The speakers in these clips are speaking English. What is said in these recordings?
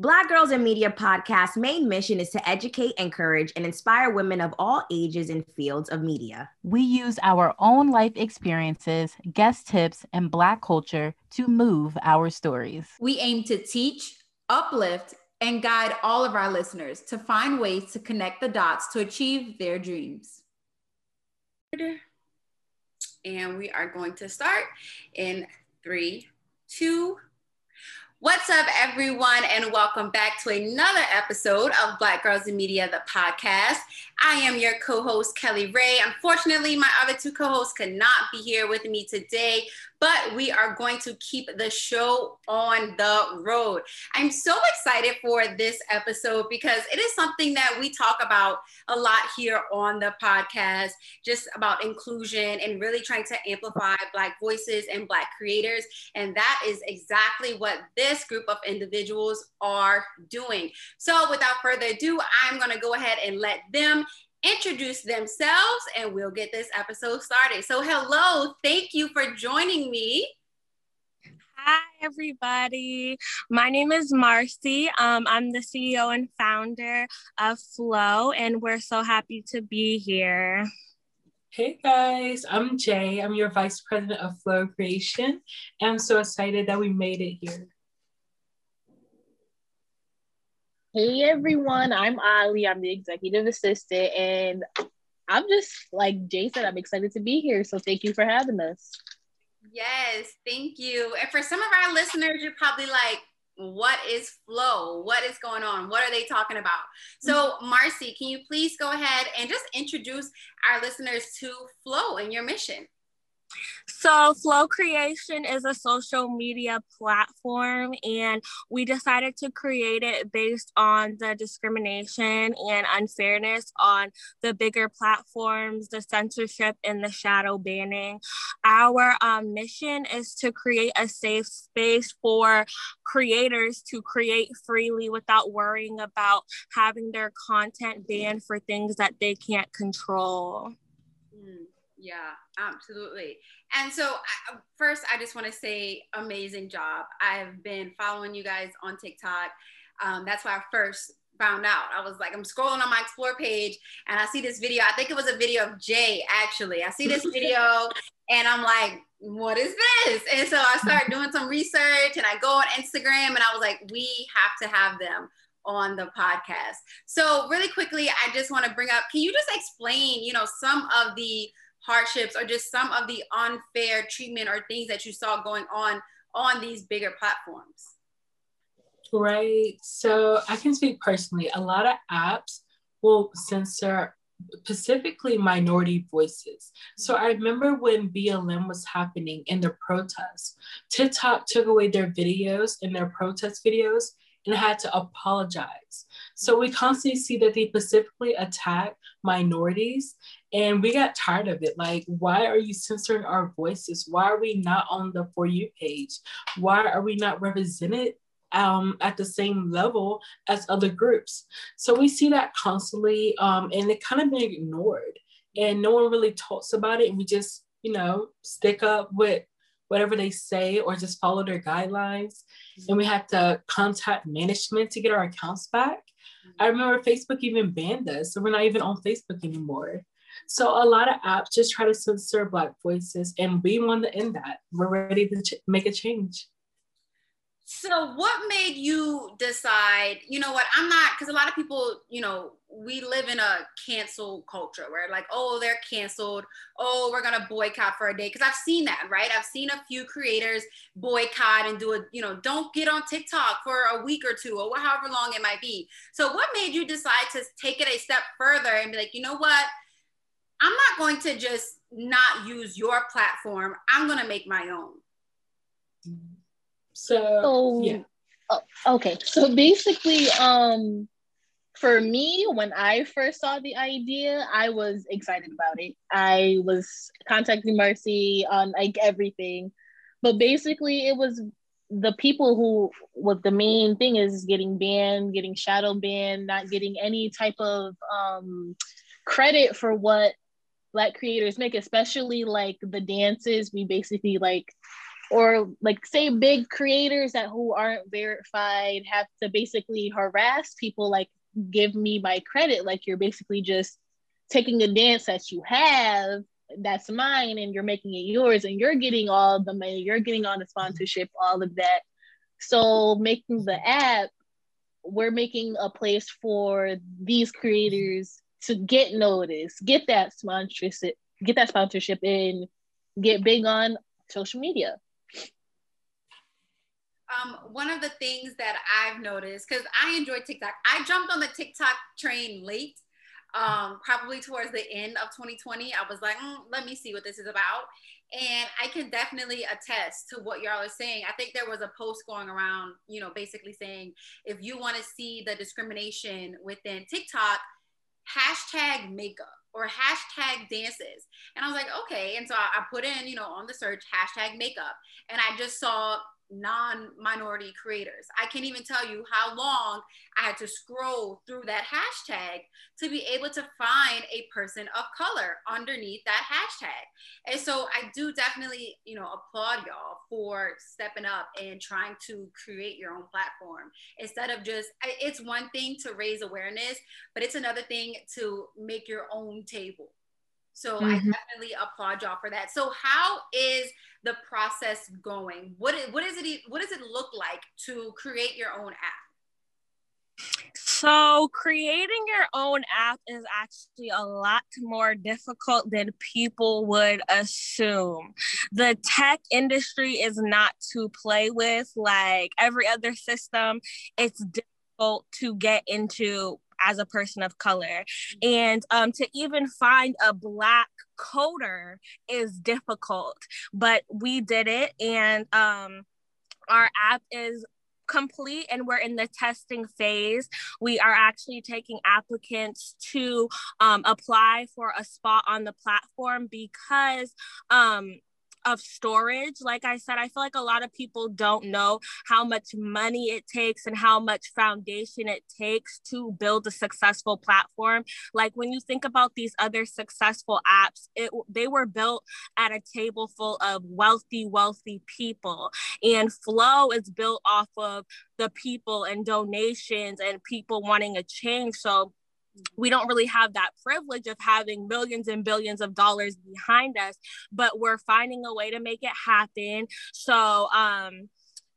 Black Girls in Media podcast's main mission is to educate, encourage, and inspire women of all ages and fields of media. We use our own life experiences, guest tips, and Black culture to move our stories. We aim to teach, uplift, and guide all of our listeners to find ways to connect the dots to achieve their dreams. And we are going to start in three, two, What's up, everyone, and welcome back to another episode of Black Girls in Media, the podcast. I am your co host, Kelly Ray. Unfortunately, my other two co hosts could not be here with me today, but we are going to keep the show on the road. I'm so excited for this episode because it is something that we talk about a lot here on the podcast, just about inclusion and really trying to amplify Black voices and Black creators. And that is exactly what this group of individuals are doing. So, without further ado, I'm going to go ahead and let them introduce themselves and we'll get this episode started. So, hello, thank you for joining me. Hi, everybody. My name is Marcy. Um, I'm the CEO and founder of Flow, and we're so happy to be here. Hey guys, I'm Jay. I'm your vice president of Flow Creation. And I'm so excited that we made it here. Hey everyone, I'm Ali. I'm the executive assistant, and I'm just like Jay said, I'm excited to be here. So thank you for having us. Yes, thank you. And for some of our listeners, you're probably like, what is flow? What is going on? What are they talking about? So, Marcy, can you please go ahead and just introduce our listeners to flow and your mission? So, Flow Creation is a social media platform, and we decided to create it based on the discrimination and unfairness on the bigger platforms, the censorship, and the shadow banning. Our um, mission is to create a safe space for creators to create freely without worrying about having their content banned for things that they can't control. Mm, yeah, absolutely. And so, I, first, I just want to say, amazing job. I've been following you guys on TikTok. Um, that's why I first found out. I was like, I'm scrolling on my explore page and I see this video. I think it was a video of Jay, actually. I see this video and I'm like, what is this? And so I start doing some research and I go on Instagram and I was like, we have to have them on the podcast. So really quickly, I just want to bring up, can you just explain, you know, some of the hardships or just some of the unfair treatment or things that you saw going on on these bigger platforms? Right. So I can speak personally. A lot of apps will censor specifically minority voices. So I remember when BLM was happening in the protests, TikTok took away their videos and their protest videos and had to apologize. So we constantly see that they specifically attack minorities and we got tired of it. Like, why are you censoring our voices? Why are we not on the For You page? Why are we not represented um, at the same level as other groups? So we see that constantly, um, and it kind of been ignored. And no one really talks about it. And we just, you know, stick up with whatever they say or just follow their guidelines. And we have to contact management to get our accounts back. I mm-hmm. remember Facebook even banned us, so we're not even on Facebook anymore. So a lot of apps just try to censor Black voices, and we want to end that. We're ready to ch- make a change. So, what made you decide, you know what, I'm not, because a lot of people, you know, we live in a cancel culture where, like, oh, they're canceled. Oh, we're going to boycott for a day. Because I've seen that, right? I've seen a few creators boycott and do a, you know, don't get on TikTok for a week or two or however long it might be. So, what made you decide to take it a step further and be like, you know what? I'm not going to just not use your platform. I'm going to make my own. So, So, yeah. oh, okay. So basically, um, for me, when I first saw the idea, I was excited about it. I was contacting Marcy on like everything, but basically, it was the people who what the main thing is getting banned, getting shadow banned, not getting any type of um, credit for what black creators make, especially like the dances. We basically like or like say big creators that who aren't verified have to basically harass people like give me my credit. Like you're basically just taking a dance that you have that's mine and you're making it yours and you're getting all the money you're getting all the sponsorship all of that. So making the app we're making a place for these creators to get noticed get that sponsorship get that sponsorship and get big on social media um, one of the things that I've noticed, because I enjoy TikTok, I jumped on the TikTok train late, um, probably towards the end of 2020. I was like, mm, let me see what this is about. And I can definitely attest to what y'all are saying. I think there was a post going around, you know, basically saying if you want to see the discrimination within TikTok, hashtag makeup or hashtag dances. And I was like, okay. And so I, I put in, you know, on the search hashtag makeup. And I just saw non-minority creators. I can't even tell you how long I had to scroll through that hashtag to be able to find a person of color underneath that hashtag. And so I do definitely, you know, applaud y'all for stepping up and trying to create your own platform instead of just it's one thing to raise awareness, but it's another thing to make your own table. So mm-hmm. I definitely applaud y'all for that. So how is the process going? What what is it what does it look like to create your own app? So, creating your own app is actually a lot more difficult than people would assume. The tech industry is not to play with like every other system. It's difficult to get into as a person of color. And um, to even find a Black coder is difficult, but we did it. And um, our app is complete and we're in the testing phase. We are actually taking applicants to um, apply for a spot on the platform because um, of storage. Like I said, I feel like a lot of people don't know how much money it takes and how much foundation it takes to build a successful platform. Like when you think about these other successful apps, it they were built at a table full of wealthy, wealthy people. And Flow is built off of the people and donations and people wanting a change. So we don't really have that privilege of having millions and billions of dollars behind us but we're finding a way to make it happen. So um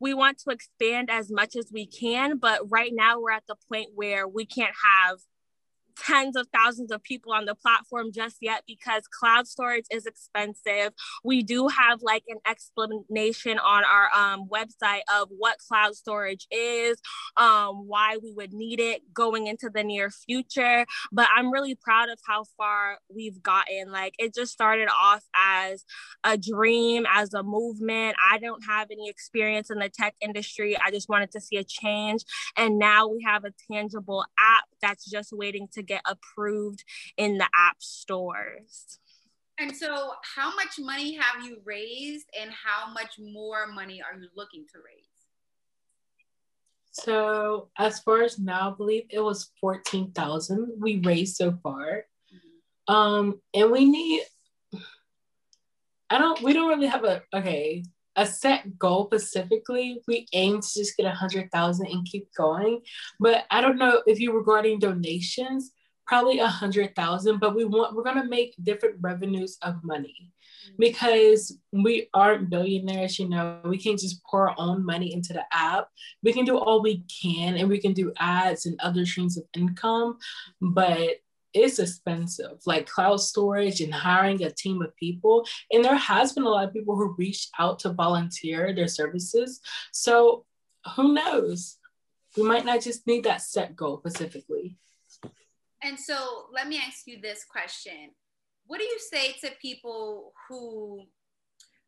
we want to expand as much as we can but right now we're at the point where we can't have tens of thousands of people on the platform just yet because cloud storage is expensive. We do have like an explanation on our um, website of what cloud storage is, um, why we would need it going into the near future. But I'm really proud of how far we've gotten. Like it just started off as a dream, as a movement. I don't have any experience in the tech industry. I just wanted to see a change. And now we have a tangible app that's just waiting to get approved in the app stores. And so, how much money have you raised, and how much more money are you looking to raise? So, as far as now, I believe it was fourteen thousand we raised so far, mm-hmm. um, and we need. I don't. We don't really have a okay a set goal specifically, we aim to just get a hundred thousand and keep going. But I don't know if you're regarding donations, probably a hundred thousand. But we want we're gonna make different revenues of money mm-hmm. because we aren't billionaires. You know, we can't just pour our own money into the app. We can do all we can, and we can do ads and other streams of income, but it's expensive, like cloud storage and hiring a team of people. And there has been a lot of people who reached out to volunteer their services. So who knows? We might not just need that set goal specifically. And so let me ask you this question. What do you say to people who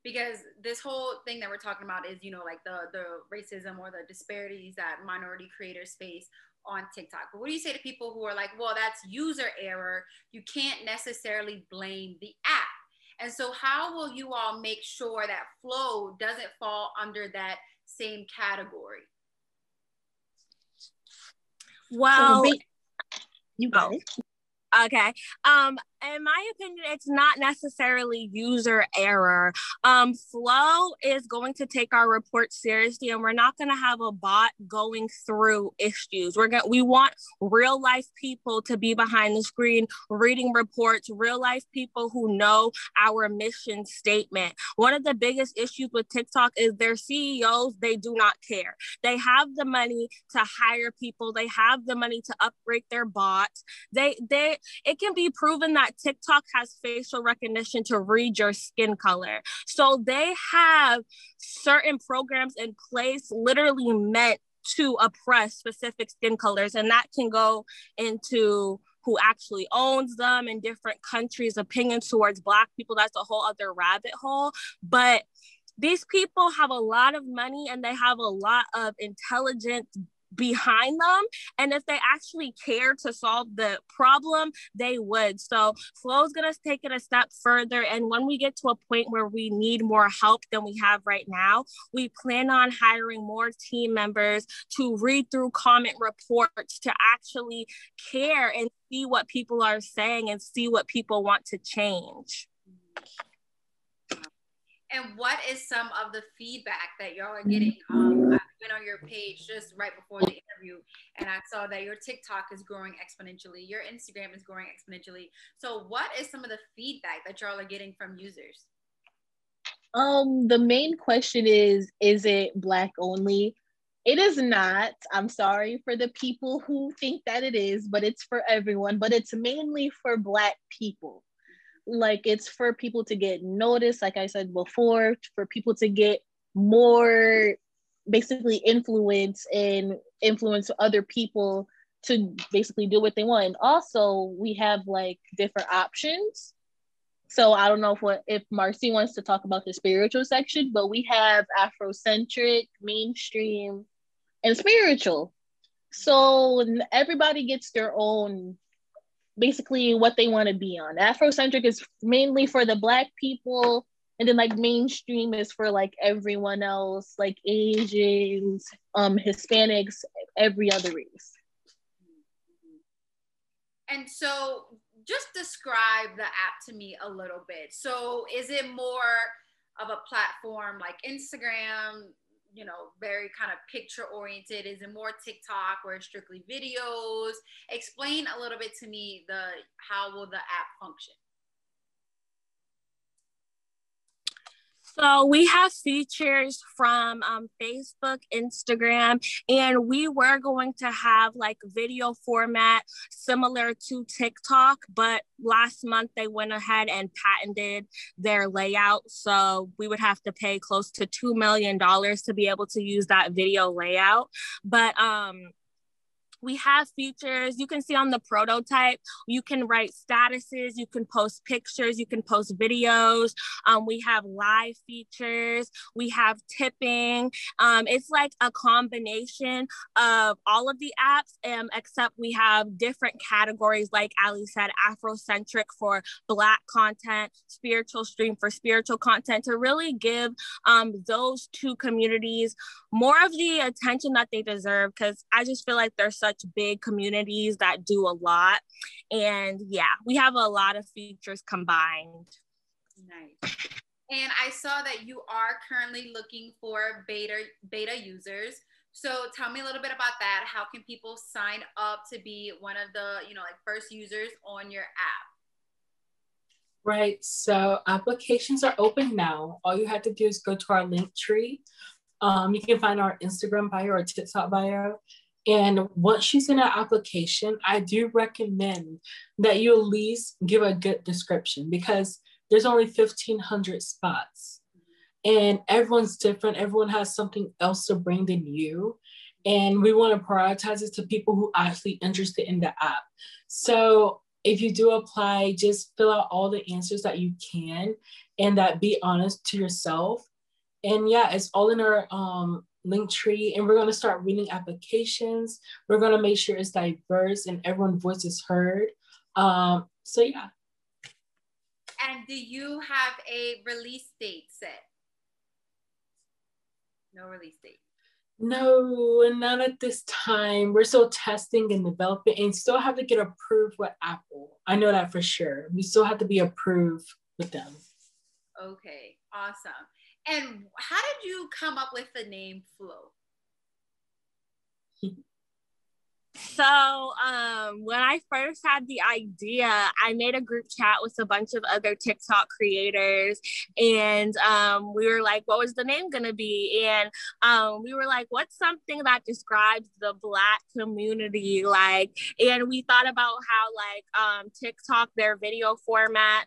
because this whole thing that we're talking about is you know like the the racism or the disparities that minority creators face on TikTok. But what do you say to people who are like, well, that's user error. You can't necessarily blame the app. And so, how will you all make sure that flow doesn't fall under that same category? Well, you go. Okay. Um, in my opinion, it's not necessarily user error. Um, Flow is going to take our report seriously, and we're not going to have a bot going through issues. We're going we want real life people to be behind the screen reading reports, real life people who know our mission statement. One of the biggest issues with TikTok is their CEOs, they do not care. They have the money to hire people, they have the money to upgrade their bots. They they it can be proven that TikTok has facial recognition to read your skin color. So they have certain programs in place literally meant to oppress specific skin colors and that can go into who actually owns them in different countries opinions towards black people that's a whole other rabbit hole but these people have a lot of money and they have a lot of intelligence behind them. And if they actually care to solve the problem, they would. So Flow is going to take it a step further. And when we get to a point where we need more help than we have right now, we plan on hiring more team members to read through comment reports to actually care and see what people are saying and see what people want to change. And what is some of the feedback that y'all are getting? Um, I went on your page just right before the interview, and I saw that your TikTok is growing exponentially, your Instagram is growing exponentially. So, what is some of the feedback that y'all are getting from users? Um, the main question is: Is it black only? It is not. I'm sorry for the people who think that it is, but it's for everyone. But it's mainly for black people like it's for people to get noticed like i said before for people to get more basically influence and influence other people to basically do what they want. And also we have like different options. So i don't know if what if marcy wants to talk about the spiritual section but we have afrocentric mainstream and spiritual. So everybody gets their own basically what they want to be on. Afrocentric is mainly for the black people, and then like mainstream is for like everyone else, like Asians, um, Hispanics, every other race. And so just describe the app to me a little bit. So is it more of a platform like Instagram, you know, very kind of picture oriented? Is it more TikTok or strictly videos? Explain a little bit to me the how will the app function? So we have features from um, Facebook, Instagram, and we were going to have like video format similar to TikTok, but last month they went ahead and patented their layout. So we would have to pay close to $2 million to be able to use that video layout. But um, we have features you can see on the prototype. You can write statuses, you can post pictures, you can post videos. Um, we have live features, we have tipping. Um, it's like a combination of all of the apps, um, except we have different categories, like Ali said, Afrocentric for Black content, spiritual stream for spiritual content, to really give um, those two communities more of the attention that they deserve. Because I just feel like they're such such big communities that do a lot. And yeah, we have a lot of features combined. Nice. And I saw that you are currently looking for beta beta users. So tell me a little bit about that. How can people sign up to be one of the, you know, like first users on your app? Right. So applications are open now. All you have to do is go to our link tree. Um, you can find our Instagram bio or TikTok bio, and once she's in an application, I do recommend that you at least give a good description because there's only 1,500 spots and everyone's different. Everyone has something else to bring than you. And we want to prioritize it to people who are actually interested in the app. So if you do apply, just fill out all the answers that you can and that be honest to yourself. And yeah, it's all in our um, Linktree, and we're going to start reading applications. We're going to make sure it's diverse and everyone's voice is heard. Um, so yeah. And do you have a release date set? No release date. No, not at this time. We're still testing and developing and still have to get approved with Apple. I know that for sure. We still have to be approved with them. Okay, awesome. And how did you come up with the name Flow? So um, when I first had the idea, I made a group chat with a bunch of other TikTok creators, and um, we were like, "What was the name gonna be?" And um, we were like, "What's something that describes the Black community?" Like, and we thought about how like um, TikTok, their video format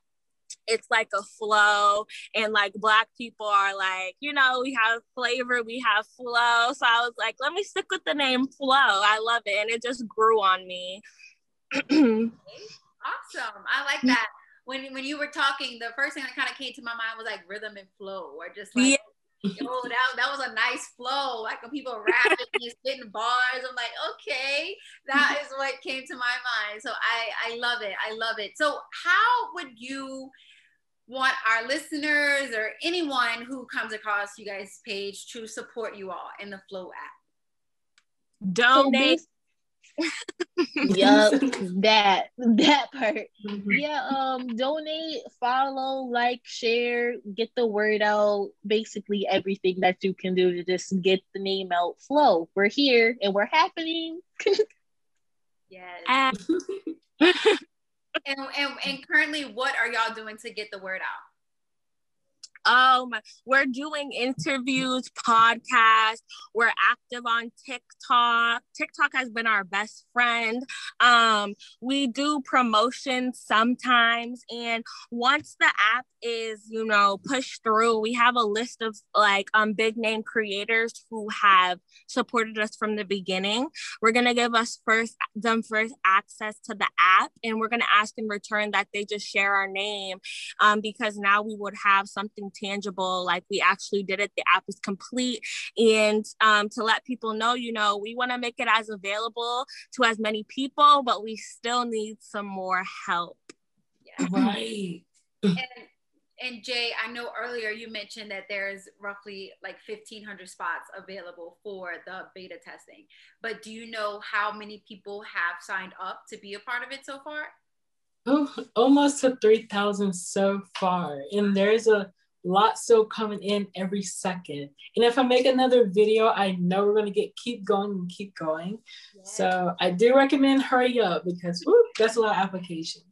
it's like a flow and like black people are like you know we have flavor we have flow. So i was like let me stick with the name flow. I love it and it just grew on me. Awesome. I like that. When when you were talking the first thing that kind of came to my mind was like rhythm and flow or just like yeah. Yo, that, that was a nice flow. Like when people rapping and spitting bars, I'm like, okay, that is what came to my mind. So I, I love it. I love it. So how would you want our listeners or anyone who comes across you guys' page to support you all in the Flow app? Donate. yep, that that part. Mm-hmm. Yeah, um, donate, follow, like, share, get the word out. Basically, everything that you can do to just get the name out. Flow, we're here and we're happening. yes. and, and and currently, what are y'all doing to get the word out? Um, we're doing interviews, podcasts. We're active on TikTok. TikTok has been our best friend. Um, we do promotions sometimes, and once the app is, you know, pushed through, we have a list of like um big name creators who have supported us from the beginning. We're gonna give us first them first access to the app, and we're gonna ask in return that they just share our name, um, because now we would have something tangible like we actually did it the app is complete and um, to let people know you know we want to make it as available to as many people but we still need some more help yeah. right and and Jay, I know earlier you mentioned that there's roughly like 1,500 spots available for the beta testing. But do you know how many people have signed up to be a part of it so far? Oh, almost to 3,000 so far. And there's a lot still coming in every second. And if I make another video, I know we're gonna get keep going and keep going. So I do recommend hurry up because whoop, that's a lot of applications.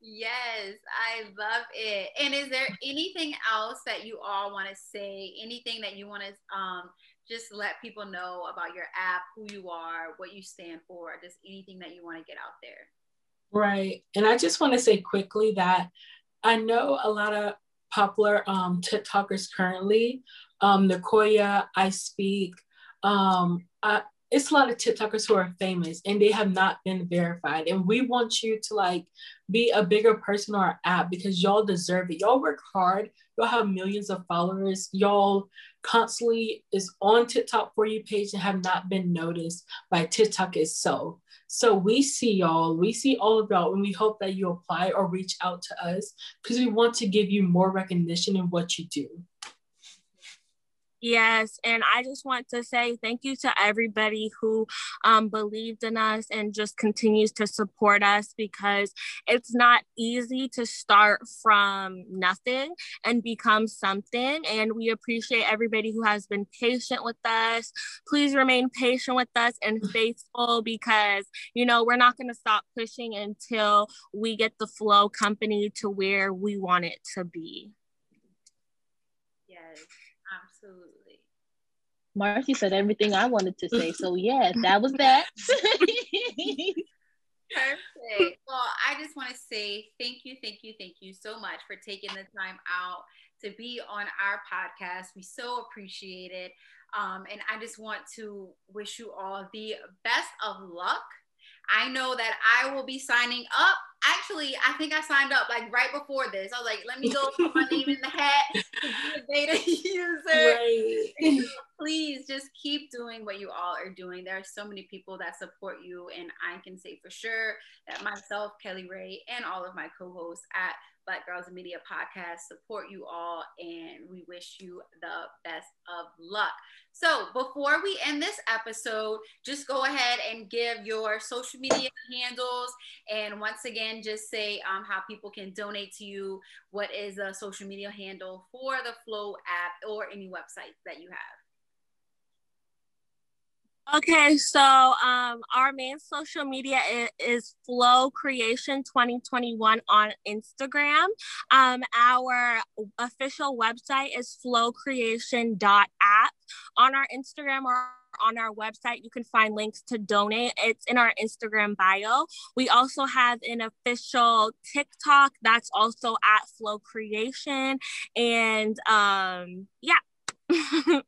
Yes, I love it. And is there anything else that you all want to say? Anything that you want to um, just let people know about your app, who you are, what you stand for, just anything that you want to get out there? Right. And I just want to say quickly that I know a lot of popular um, TikTokers currently. Um, I Speak. Um, I, it's a lot of TikTokers who are famous and they have not been verified. And we want you to like be a bigger person on our app because y'all deserve it. Y'all work hard. Y'all have millions of followers. Y'all constantly is on TikTok for you page and have not been noticed by TikTok itself. So we see y'all, we see all of y'all, and we hope that you apply or reach out to us because we want to give you more recognition in what you do. Yes, and I just want to say thank you to everybody who um, believed in us and just continues to support us because it's not easy to start from nothing and become something. And we appreciate everybody who has been patient with us. Please remain patient with us and faithful because, you know, we're not going to stop pushing until we get the Flow company to where we want it to be. Yes. Absolutely. Marcy said everything I wanted to say. So yeah, that was that. Perfect. Well, I just want to say thank you, thank you, thank you so much for taking the time out to be on our podcast. We so appreciate it. Um, and I just want to wish you all the best of luck I know that I will be signing up. Actually, I think I signed up like right before this. I was like, let me go put my name in the hat to be a beta user. Right. Uh, Please just keep doing what you all are doing. There are so many people that support you, and I can say for sure that myself, Kelly Ray, and all of my co-hosts at Black Girls Media podcast support you all, and we wish you the best of luck. So, before we end this episode, just go ahead and give your social media handles, and once again, just say um, how people can donate to you. What is a social media handle for the Flow app or any website that you have? Okay, so um, our main social media is, is Flow Creation 2021 on Instagram. Um, our official website is flowcreation.app. On our Instagram or on our website, you can find links to donate. It's in our Instagram bio. We also have an official TikTok that's also at Flow Creation. And um, yeah.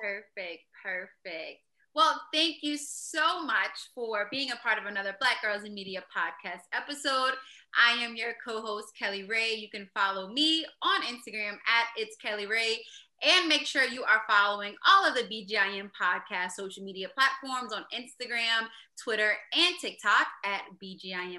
Perfect. Perfect. Well, thank you so much for being a part of another Black Girls in Media podcast episode. I am your co host, Kelly Ray. You can follow me on Instagram at It's Kelly Ray. And make sure you are following all of the BGIM podcast social media platforms on Instagram, Twitter, and TikTok at BGIM